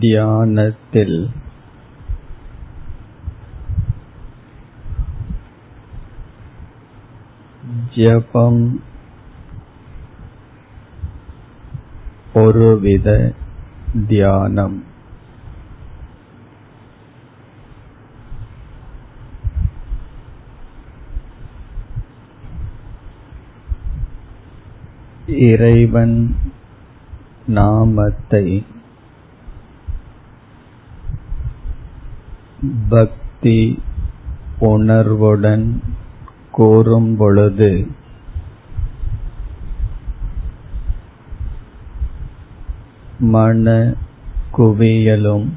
தியானத்தில். ஜபம் ஒருவித தியானம். இறைவன் நாமத்தை பக்தி உணர்வுடன் கூறும் பொழுது மன குவியலும்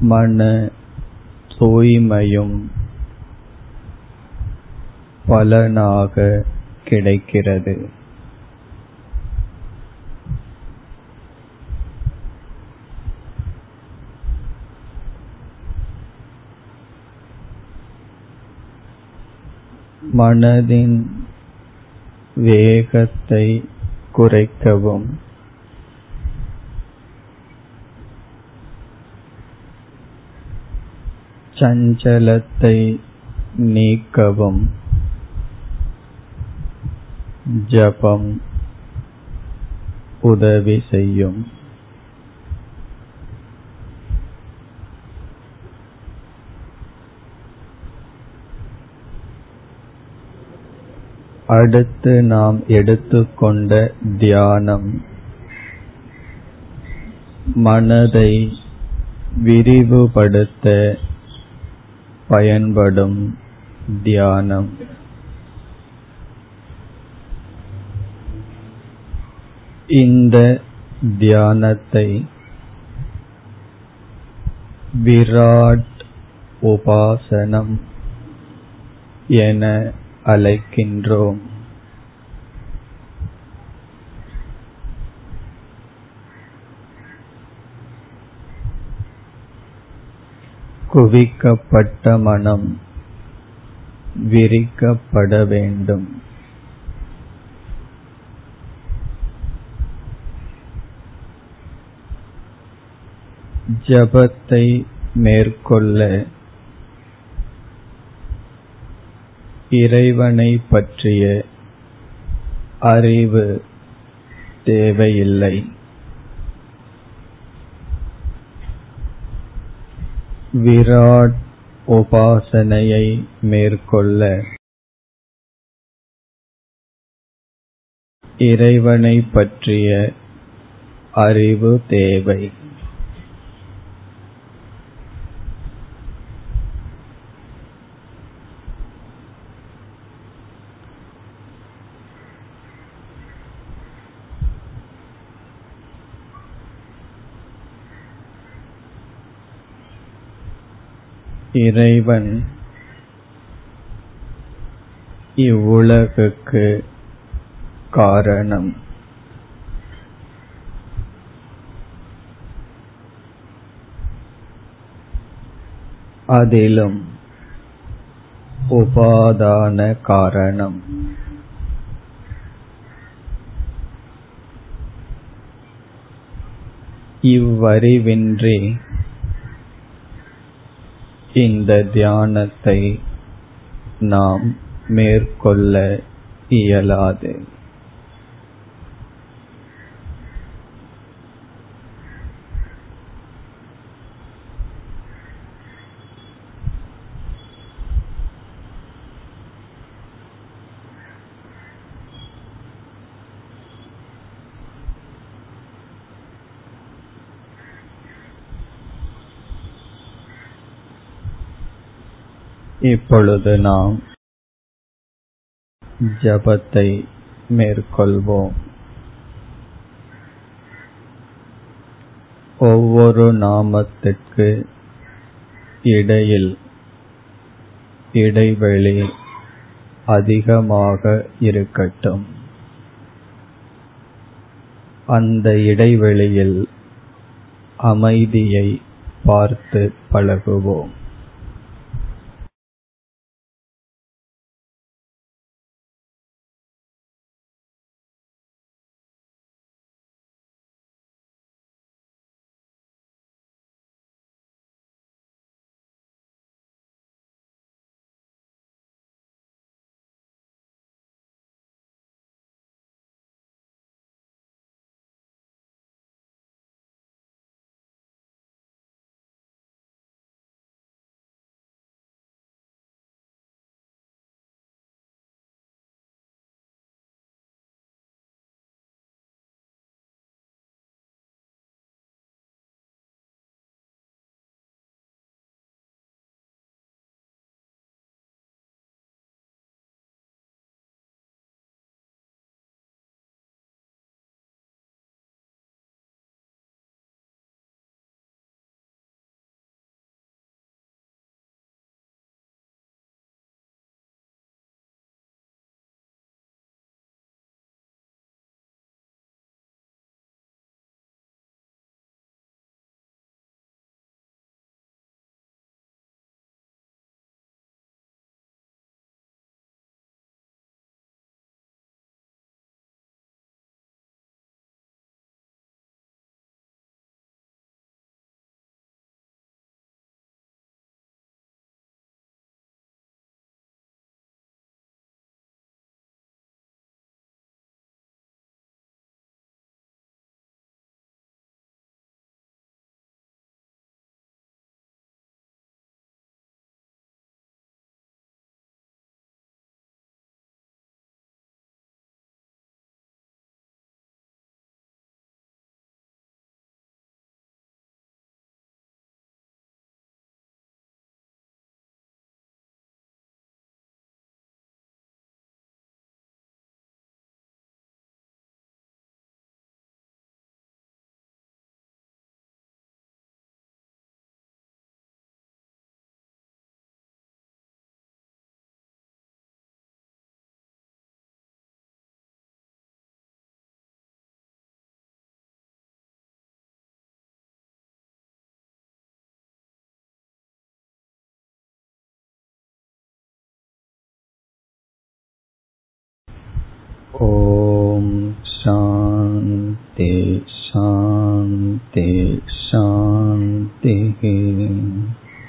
மன தூய்மையும் பலனாக கிடைக்கிறது. மனதின் வேகத்தை குறைக்கவும். சஞ்சலத்தை நீக்கவும். ஜபம் உதவி செய்யும். அடுத்து நாம் எடுத்துக்கொண்ட தியானம். மனதை விரிவுபடுத்த பயன்படும் தியானம். இந்த தியானத்தை விராட் உபாசனம் என அழைக்கின்றோம். குவிக்கப்பட்ட மனம் விரிக்கப்பட வேண்டும். ஜபத்தை மேற்கொள்ள இறைவனை பற்றிய அறிவு தேவையில்லை. விராட் உபாசனையை மேற்கொள்ள இறைவனை பற்றிய அறிவு தேவை. இறைவன் இவ்வுலகுக்கு காரணம். அதிலும் உபாதான காரணம். இவ்வறிவின்றி இந்த தியானத்தை நாம் மேற்கொள்ள இயலாது. இப்பொழுது நாம் ஜபத்தை மேற்கொள்வோம். ஒவ்வொரு நாமத்திற்கு இடையில் இடைவெளி அதிகமாக இருக்கட்டும். அந்த இடைவெளியில் அமைதியை பார்த்து பழகுவோம். ॐ शान्ति शान्ति